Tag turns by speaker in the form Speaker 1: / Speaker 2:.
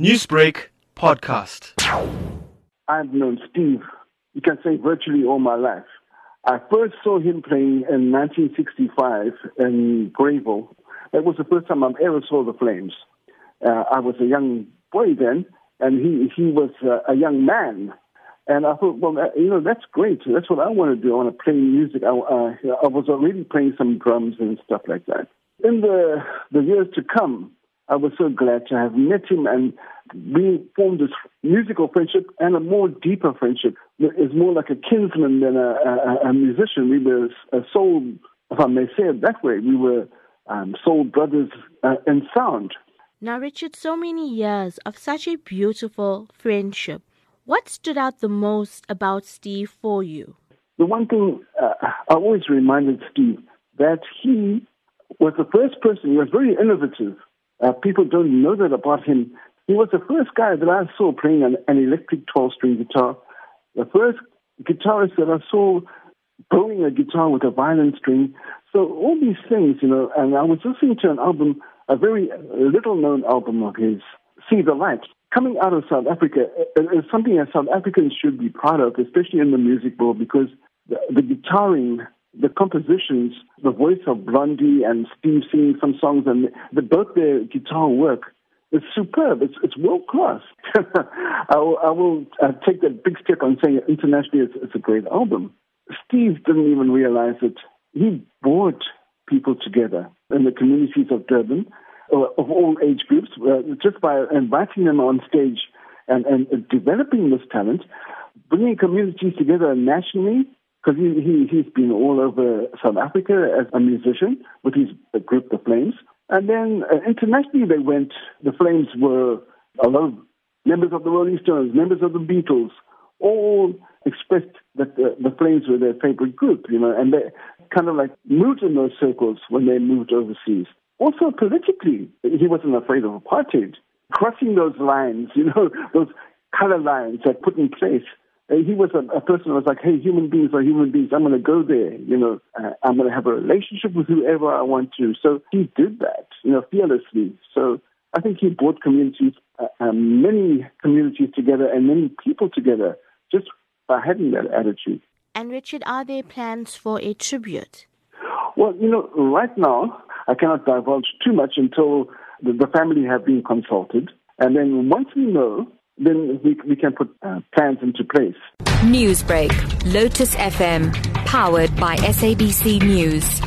Speaker 1: Newsbreak podcast.
Speaker 2: I've known Steve, you can say virtually all my life. I first saw him playing in 1965 in Greyville. That was the first time I ever saw the Flames. Uh, I was a young boy then, and he, he was uh, a young man. And I thought, well, you know, that's great. That's what I want to do. I want to play music. I, uh, I was already playing some drums and stuff like that. In the, the years to come, I was so glad to have met him and we formed this musical friendship and a more deeper friendship. It's more like a kinsman than a, a, a musician. We were a soul, if I may say it that way, we were um, soul brothers uh, in sound.
Speaker 3: Now, Richard, so many years of such a beautiful friendship. What stood out the most about Steve for you?
Speaker 2: The one thing uh, I always reminded Steve that he was the first person, he was very innovative. Uh, people don't know that about him. He was the first guy that I saw playing an, an electric 12 string guitar, the first guitarist that I saw blowing a guitar with a violin string. So all these things, you know, and I was listening to an album, a very little known album of his, See the Light. Coming out of South Africa is something that South Africans should be proud of, especially in the music world, because the, the guitaring the compositions, the voice of Blondie and Steve singing some songs, and the, both their guitar work it's superb. It's, it's world class. I will, I will uh, take that big step on saying internationally it's, it's a great album. Steve didn't even realize it. He brought people together in the communities of Durban, uh, of all age groups, uh, just by inviting them on stage and, and developing this talent, bringing communities together nationally because he, he, he's been all over South Africa as a musician with his group, The Flames. And then uh, internationally, they went, the Flames were a lot of members of the Rolling Stones, members of the Beatles, all expressed that the, the Flames were their favorite group, you know, and they kind of like moved in those circles when they moved overseas. Also politically, he wasn't afraid of apartheid. Crossing those lines, you know, those color lines that put in place he was a, a, person who was like, hey, human beings are human beings. I'm going to go there. You know, uh, I'm going to have a relationship with whoever I want to. So he did that, you know, fearlessly. So I think he brought communities, uh, uh, many communities together and many people together just by having that attitude.
Speaker 3: And Richard, are there plans for a tribute?
Speaker 2: Well, you know, right now, I cannot divulge too much until the, the family have been consulted. And then once we know, then we, we can put uh, plans into place.
Speaker 4: Newsbreak, Lotus FM, powered by SABC News.